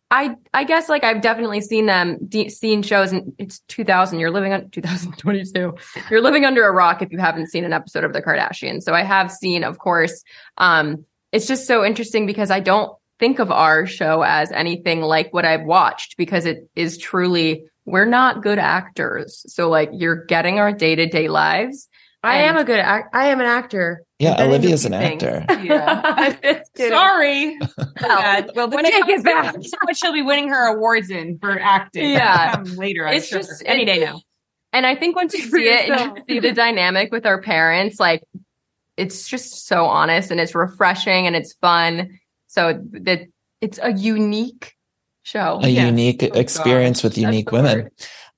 I I guess like I've definitely seen them de- seen shows and it's 2000 you're living on 2022 you're living under a rock if you haven't seen an episode of the Kardashians so I have seen of course um it's just so interesting because I don't think of our show as anything like what I've watched because it is truly we're not good actors. So like you're getting our day-to-day lives. I am a good act. I am an actor. yeah, I've Olivia's an things. actor. Yeah. I'm just kidding. Sorry. Well, Well, when Take comes it back. to what she'll be winning her awards in for acting. Yeah. Later. I'm It's sure. just- any day now. And I think once you see it and you see the dynamic with our parents, like it's just so honest and it's refreshing and it's fun. So that it's a unique show. a Yes. unique Oh, experience with unique women.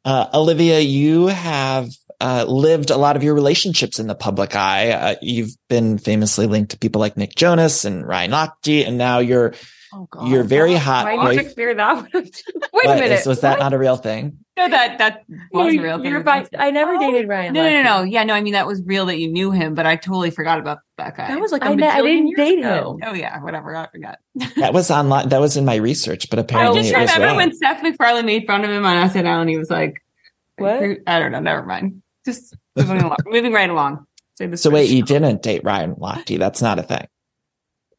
Uh, Olivia, you have uh, lived a lot of your relationships in the public eye. Uh, you've been famously linked to people like Nick Jonas and Ryan Lochte, and now you're Oh you're very hot. Why wife- did you clear that? Wait What, a minute. is- was that not a real thing? No, that that was a real thing. you're fine. I never oh, dated Ryan. No, no, no, no. Yeah, no. I mean, that was real that you knew him, but I totally forgot about that guy. That was like a I ne- I didn't years date ago. oh yeah, whatever. I forgot. That was online. That was in my research, but apparently, I just it remember wrong. when Seth MacFarlane made fun of him on SNL, and he was like, What? I don't know. Never mind. Just moving along. moving right along. Say this So wait, first. you didn't date Ryan Lochte? That's not a thing.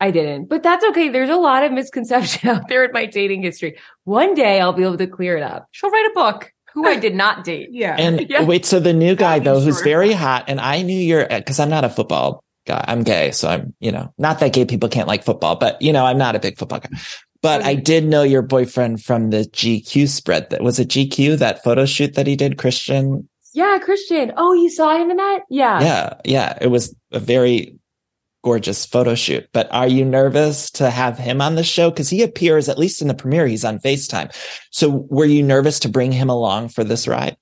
I didn't, but that's okay. There's a lot of misconception out there in my dating history. One day I'll be able to clear it up. She'll write a book. Who I did not date. Yeah. And Yeah. wait, so the new guy That'd though, who's very hot, and I knew you're because I'm not a football guy. I'm gay, so I'm you know not that gay people can't like football, but you know I'm not a big football guy. But I mm-hmm. did know your boyfriend from the GQ spread. That was it. GQ that photo shoot that he did, Christian. Yeah, Christian. Oh, you saw him in that? Yeah. Yeah, yeah. It was a very gorgeous photo shoot. But are you nervous to have him on the show? Because he appears, at least in the premiere, he's on FaceTime. So were you nervous to bring him along for this ride?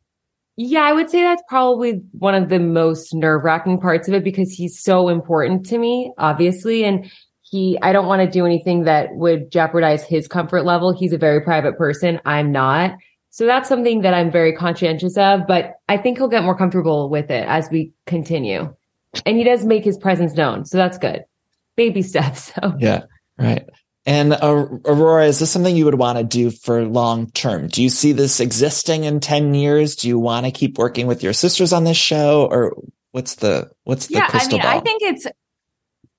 Yeah, I would say that's probably one of the most nerve wracking parts of it because he's so important to me, obviously. And he, I don't want to do anything that would jeopardize his comfort level. He's a very private person. I'm not. So that's something that I'm very conscientious of, but I think he'll get more comfortable with it as we continue. And he does make his presence known. So that's good. Baby steps. So Yeah, right. And uh, Aurora, is this something you would want to do for long term? Do you see this existing in 10 years? Do you want to keep working with your sisters on this show or what's the, what's the yeah, I crystal mean, ball? I think it's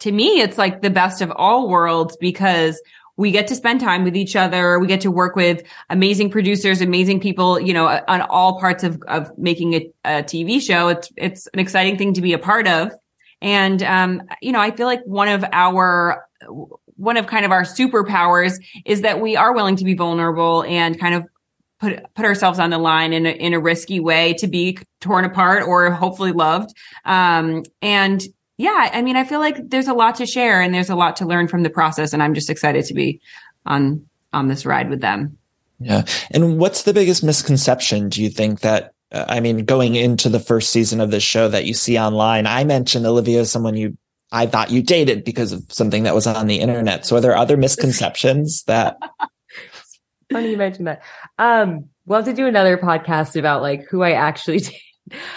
to me, it's like the best of all worlds because we get to spend time with each other. We get to work with amazing producers, amazing people, you know, on all parts of, of making a, a TV show. It's, it's an exciting thing to be a part of. And, um, you know, I feel like one of our, one of kind of our superpowers is that we are willing to be vulnerable and kind of put put ourselves on the line in a, in a risky way to be torn apart or hopefully loved. Um, and yeah, I mean, I feel like there's a lot to share and there's a lot to learn from the process, and I'm just excited to be on on this ride with them. Yeah. And what's the biggest misconception do you think that, uh, I mean, going into the first season of this show that you see online? I mentioned Olivia as someone you, I thought you dated because of something that was on the internet. So are there other misconceptions that, funny you mentioned that. Um, we'll have to do another podcast about like who I actually date.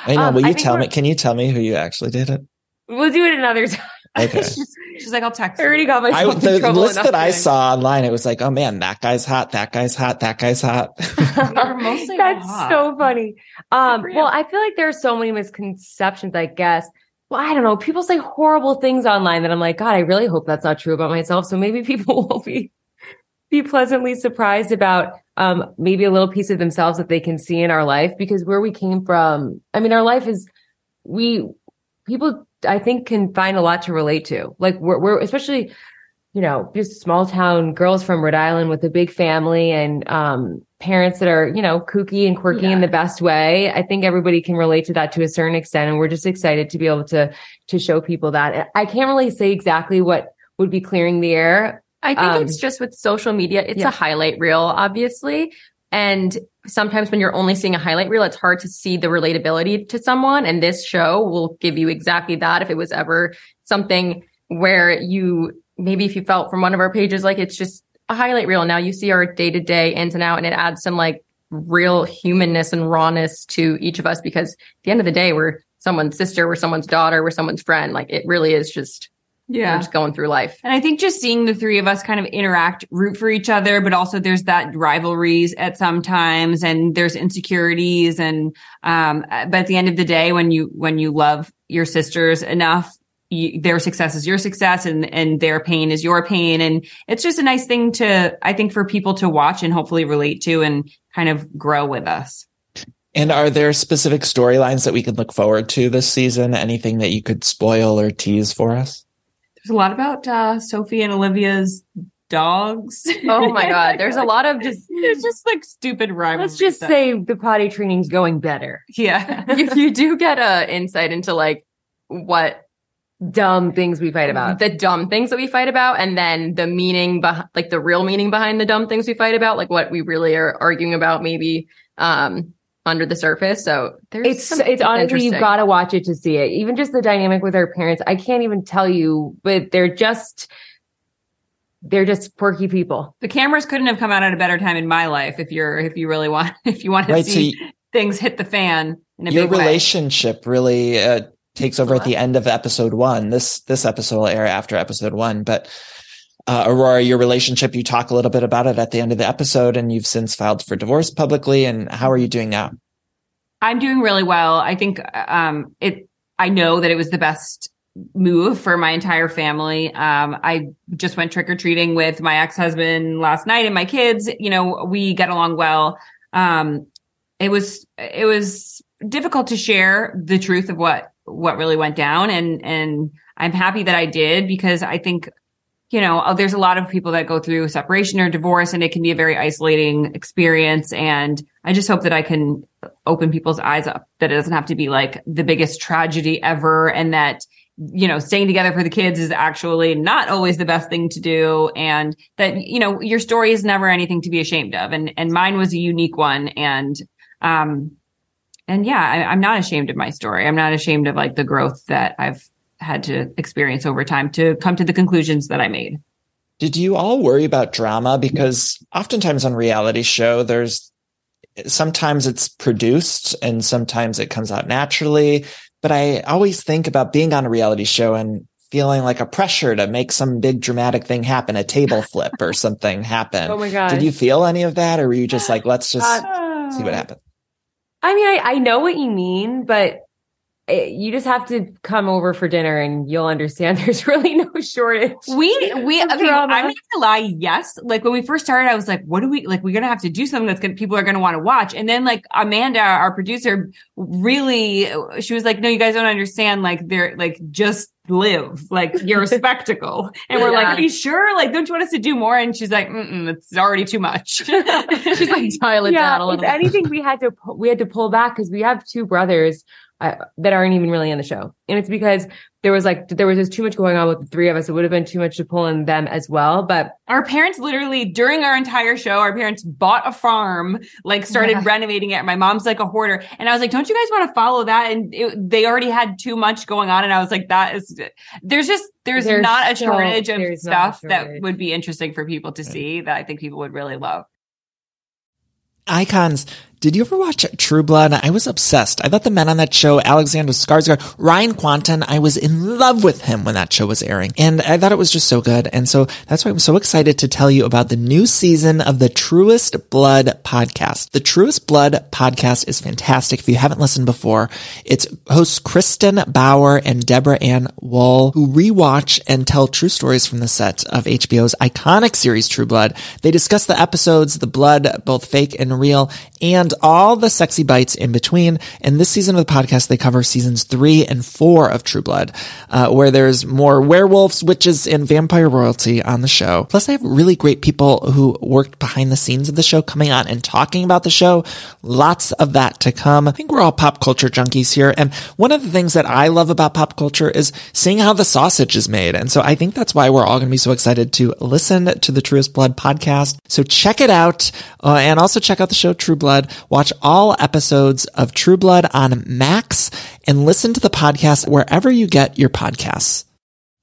I know, Um, will I you tell we're- me, can you tell me who you actually dated? We'll do it another time. Okay. she's, she's like, I'll text. I already you. got I, myself the in trouble list enough that I saw online, it was like, oh man, that guy's hot, that guy's hot, that guy's hot. Mostly That's hot. so funny. Um, well, I feel like there's so many misconceptions, I guess. Well, I don't know. People say horrible things online that I'm like, God, I really hope that's not true about myself. So maybe people will be be pleasantly surprised about um maybe a little piece of themselves that they can see in our life because where we came from, I mean, our life is we people I think can find a lot to relate to. Like we're we're especially you know, just small town girls from Rhode Island with a big family and um, parents that are, you know, kooky and quirky in the best way. I think everybody can relate to that to a certain extent. And we're just excited to be able to, to show people that. I can't really say exactly what would be clearing the air. I think Um, it's just with social media, it's yeah. a highlight reel, obviously. And sometimes when you're only seeing a highlight reel, it's hard to see the relatability to someone. And this show will give you exactly that. If it was ever something where you, maybe if you felt from one of our pages, like it's just a highlight reel. Now you see our day to day ins and out and it adds some like real humanness and rawness to each of us because at the end of the day, we're someone's sister, we're someone's daughter, we're someone's friend. Like it really is just, Yeah. we're just going through life. And I think just seeing the three of us kind of interact, root for each other, but also there's that rivalries at some times and there's insecurities. And, um, but at the end of the day, when you, when you love your sisters enough, you, their success is your success and, and their pain is your pain. And it's just a nice thing to, I think, for people to watch and hopefully relate to and kind of grow with us. and are there specific storylines that we can look forward to this season? Anything that you could spoil or tease for us? There's a lot about, uh, Sophie and Olivia's dogs. Oh my God. There's a lot of just, There's just like stupid rivalries. Let's just that- say the potty training's going better. yeah. you, you do get a insight into like what dumb things we fight about. the dumb things that we fight about and then the meaning behind like the real meaning behind the dumb things we fight about like what we really are arguing about maybe um under the surface so there's It's it's honestly you've got to watch it to see it. Even just the dynamic with her parents, I can't even tell you, but they're just they're just quirky people. The cameras couldn't have come out at a better time in my life if you're if you really want if you want to Right. So see things hit the fan in a your big way. relationship really uh, takes over at the end of episode one. This this episode will air after episode one, but uh, Aurora, your relationship, you talk a little bit about it at the end of the episode, and you've since filed for divorce publicly. And how are you doing now? I'm doing really well. I think um it I know that it was the best move for my entire family. Um I just went trick or treating with my ex-husband last night and my kids, you know, we get along well. Um it was it was difficult to share the truth of what what really went down and and I'm happy that I did because I think you know, uh, there's a lot of people that go through separation or divorce and it can be a very isolating experience. And I just hope that I can open people's eyes up that it doesn't have to be like the biggest tragedy ever and that, you know, staying together for the kids is actually not always the best thing to do. And that, you know, your story is never anything to be ashamed of. And, and mine was a unique one. And, um, and yeah, I, I'm not ashamed of my story. I'm not ashamed of like the growth that I've had to experience over time to come to the conclusions that I made. Did you all worry about drama? Because oftentimes on reality show, there's sometimes it's produced and sometimes it comes out naturally. But I always think about being on a reality show and feeling like a pressure to make some big dramatic thing happen, a table flip or something happen. Oh my god! Did you feel any of that or were you just like, let's just uh, see what happens? I mean, I, I know what you mean, but it, you just have to come over for dinner and you'll understand. There's really no shortage. We we okay, drama. I'm not gonna lie. Yes, like when we first started, I was like, "What do we like? We're gonna have to do something that's gonna people are gonna want to watch." And then like Amanda, our producer, really, she was like, "No, you guys don't understand. Like they're like just live. Like you're a spectacle." And we're like, Yeah. "Are you sure? Like, don't you want us to do more?" And she's like, Mm-mm, "It's already too much." she's like dial it down a if anything, we had to we had to pull back because we have two brothers uh, that aren't even really in the show, and it's because there was like there was just too much going on with the three of us. It would have been too much to pull in them as well. But our parents literally during our entire show our parents bought a farm like started Yeah. renovating it my mom's like a hoarder and i was like don't you guys want to follow that and it, they already had too much going on and i was like that is there's just there's, There's not a so- shortage of there's not a stuff that would be interesting for people to see that i think people would really love Icons. Did you ever watch True Blood? I was obsessed. I thought the men on that show, Alexander Skarsgård, Ryan Kwanten, I was in love with him when that show was airing. And I thought it was just so good. And so that's why I'm so excited to tell you about the new season of the Truest Blood podcast. The Truest Blood podcast is fantastic. If you haven't listened before, it's hosts Kristin Bauer and Deborah Ann Woll, who rewatch and tell true stories from the set of HBO's iconic series True Blood. They discuss the episodes, the blood, both fake and real, and all the sexy bites in between. And this season of the podcast, they cover seasons three and four of True Blood, uh, where there's more werewolves, witches, and vampire royalty on the show. Plus, I have really great people who worked behind the scenes of the show coming on and talking about the show. Lots of that to come. I think we're all pop culture junkies here. And one of the things that I love about pop culture is seeing how the sausage is made. And so I think that's why we're all going to be so excited to listen to the Truest Blood podcast. So check it out. Uh, and also check out the show True Blood. Watch all episodes of True Blood on Max and listen to the podcast wherever you get your podcasts.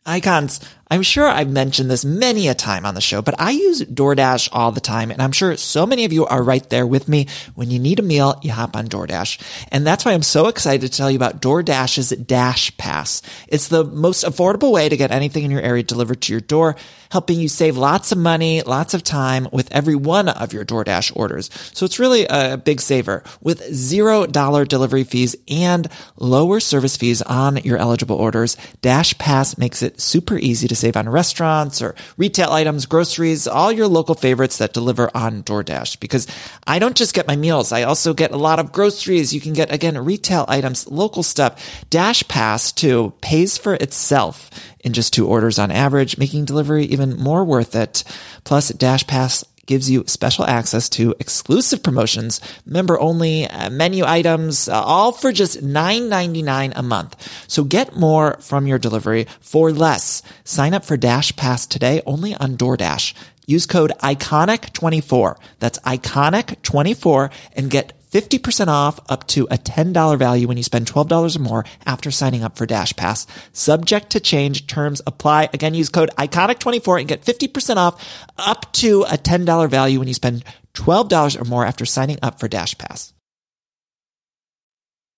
Icons. I'm sure I've mentioned this many a time on the show, but I use DoorDash all the time. And I'm sure so many of you are right there with me. When you need a meal, you hop on DoorDash. And that's why I'm so excited to tell you about DoorDash's Dash Pass. It's the most affordable way to get anything in your area delivered to your door, helping you save lots of money, lots of time with every one of your DoorDash orders. So it's really a big saver with zero dollar delivery fees and lower service fees on your eligible orders. Dash Pass makes it super easy to save on restaurants or retail items, groceries, all your local favorites that deliver on DoorDash. Because I don't just get my meals, I also get a lot of groceries. You can get, again, retail items, local stuff. Dash Pass, too, pays for itself in just two orders on average, making delivery even more worth it. Plus, Dash Pass gives you special access to exclusive promotions, member only uh, menu items, uh, all for just $9.99 a month. So get more from your delivery for less. Sign up for Dash Pass today only on DoorDash. Use code ICONIC24. That's ICONIC24 and get 50% off up to a $10 value when you spend $12 or more after signing up for Dash Pass. Subject to change. Terms apply. Again, use code ICONIC24 and get 50% off up to a $10 value when you spend $12 or more after signing up for Dash Pass.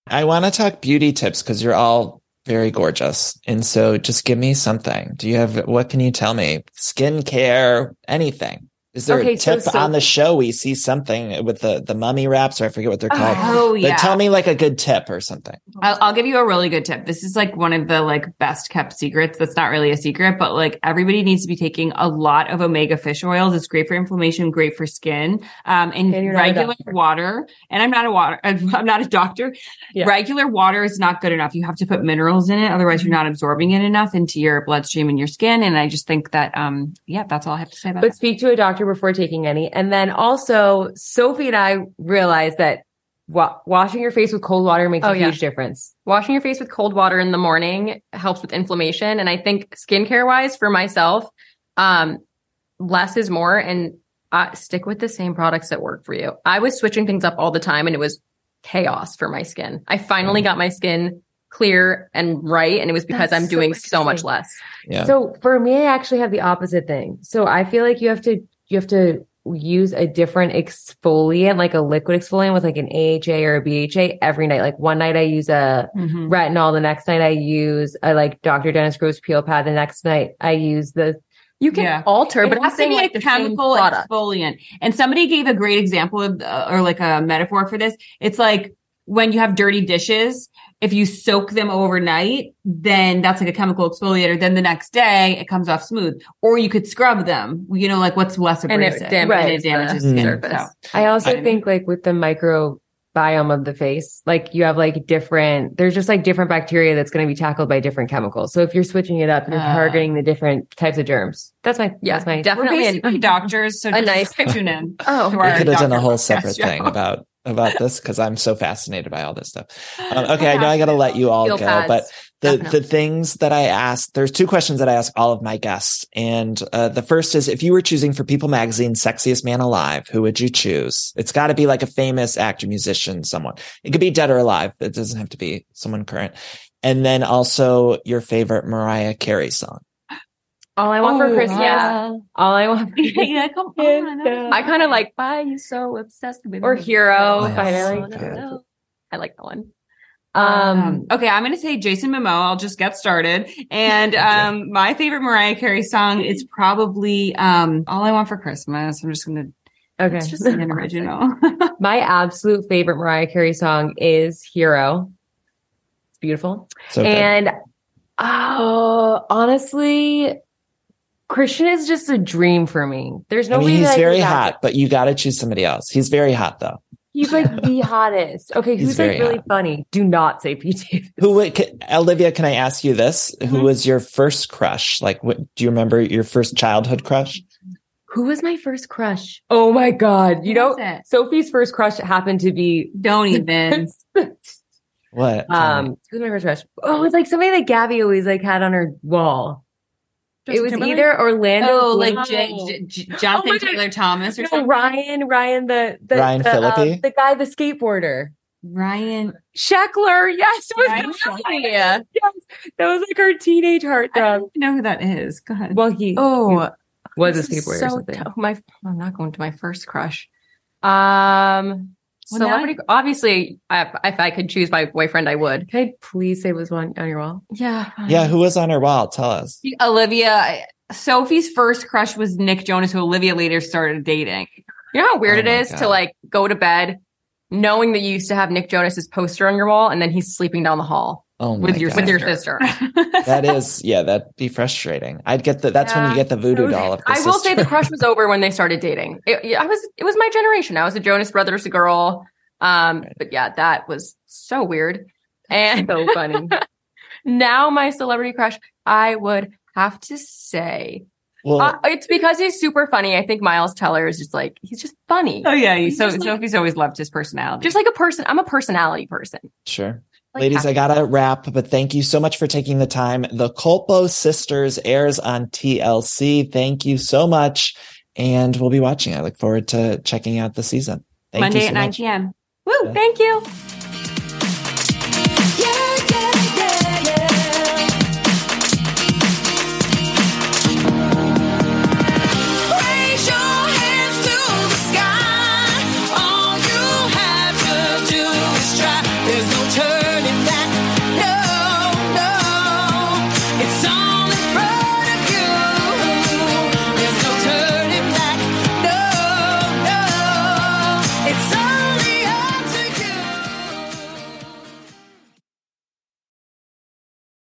I want to talk beauty tips because you're all very gorgeous. And so just give me something. Do you have, what can you tell me? Skincare, anything. Is there Okay, a tip so- on the show? We see something with the, the mummy wraps, or I forget what they're called. Oh But yeah. tell me like a good tip or something. I'll, I'll give you a really good tip. This is like one of the like best kept secrets. That's not really a secret, but like everybody needs to be taking a lot of omega fish oils. It's great for inflammation, great for skin, um, and, And you're not a regular water. And I'm not a water. I'm not a doctor. Yeah. Regular water is not good enough. You have to put minerals in it, otherwise Mm-hmm. you're not absorbing it enough into your bloodstream and your skin. And I just think that, um, yeah, that's all I have to say about it. but it. speak to a doctor before taking any. And then also, Sophie and I realized that wa- washing your face with cold water makes Oh, a yeah. huge difference. Washing your face with cold water in the morning helps with inflammation. And I think skincare wise for myself, um, less is more and uh, stick with the same products that work for you. I was switching things up all the time and it was chaos for my skin. I finally got my skin clear and right. And it was because That's I'm so doing so much less. Yeah. So for me, I actually have the opposite thing. So I feel like you have to you have to use a different exfoliant, like a liquid exfoliant with like an AHA or a BHA every night. Like one night I use a Mhm. retinol, the next night I use a like Dr. Dennis Gross peel pad, the next night I use the You can Yeah. alter, but it I'm has to be like a the same chemical exfoliant. And somebody gave a great example of, uh, or like a metaphor for this. It's like when you have dirty dishes, if you soak them overnight, then that's like a chemical exfoliator. Then the next day it comes off smooth. Or you could scrub them. You know, like what's less And it abrasive damages Right. it damages the skin. surface. So, I also I- think like with the microbiome of the face, like you have like different, there's just like different bacteria that's going to be tackled by different chemicals. So if you're switching it up, you're Uh. targeting the different types of germs. That's my, Yeah, that's my, definitely. basically doctors. So a just nice- tune in. Oh, We could have done a whole separate thing about about this because I'm so fascinated by all this stuff. Um, okay, I know I got to let you all Feel go, pads. but the Definitely. the things that I asked, there's two questions that I ask all of my guests, and uh, the first is if you were choosing for People Magazine sexiest man alive, who would you choose? It's got to be like a famous actor, musician, someone. It could be dead or alive. It doesn't have to be someone current. And then also your favorite Mariah Carey song. All I want for Oh, Christmas, yeah. all I want yeah, come on. uh, I kind of like why are you so obsessed with or me? Hero. Oh, yes. Nelly. No, no, no. I like that one. Um, Um, okay, I'm going to say Jason Momoa. I'll just get started. And um, my favorite Mariah Carey song is probably um, "All I Want for Christmas." I'm just going to. okay. It's just an original. My absolute favorite Mariah Carey song is Hero. It's beautiful. So. And oh, honestly, Christian is just a dream for me. There's I nobody mean, he's very can back hot, but you got to choose somebody else. He's very hot though. He's like the hottest. Okay, He's who's like very really hot. funny? Do not say Pete Davidson. Who would, can, Olivia, can I ask you this? Who Mm-hmm. was your first crush? Like, what, do you remember your first childhood crush? Who was my first crush? Oh my god! You Who know. Sophie's first crush happened to be Don't even. What? um. Who's my first crush? Oh, it was like somebody that Gabby always like had on her wall. It was either Orlando. oh, like Bloom- J- J- J- Jonathan Oh. Taylor Thomas or No, something. Ryan, Ryan, the, the Ryan the, um, Phillippe? the guy, the skateboarder, Ryan. Sheckler. Yes, was Ryan Ryan. Sheckler. Yes, that was like our teenage I heartthrob. don't know who that is. Go ahead. Well, he Oh, was a this is skateboarder. or So something. tough. My, I'm not going to my first crush. Um, Well, now- celebrity. obviously, I, if I could choose my boyfriend, I would. Can I please say was one on your wall? Yeah. Yeah, who was on her wall? Tell us. Olivia. Sophie's first crush was Nick Jonas, who Olivia later started dating. You know how weird Oh it my is God. to like go to bed knowing that you used to have Nick Jonas's poster on your wall, and then he's sleeping down the hall Oh With your God. with your sister. That is, yeah, that'd be frustrating. I'd get the, that's when you get the voodoo doll of the I will say the crush was over when they started dating. It, I was it was my generation. I was a Jonas Brothers girl. Um, but yeah, that was so weird. And So funny. now my celebrity crush, I would have to say Well, Uh, it's because he's super funny. I think Miles Teller is just like he's just funny. Oh yeah, he's so like- Sophie's always loved his personality. Just like a person. I'm a personality person. sure. Like Ladies, happy. I gotta wrap, but thank you so much for taking the time. The Culpo Sisters airs on TLC. Thank you so much. And we'll be watching. I look forward to checking out the season. Thank Monday you so at 9 much. p.m. Woo! Yeah. Thank you. Yeah, yeah, yeah.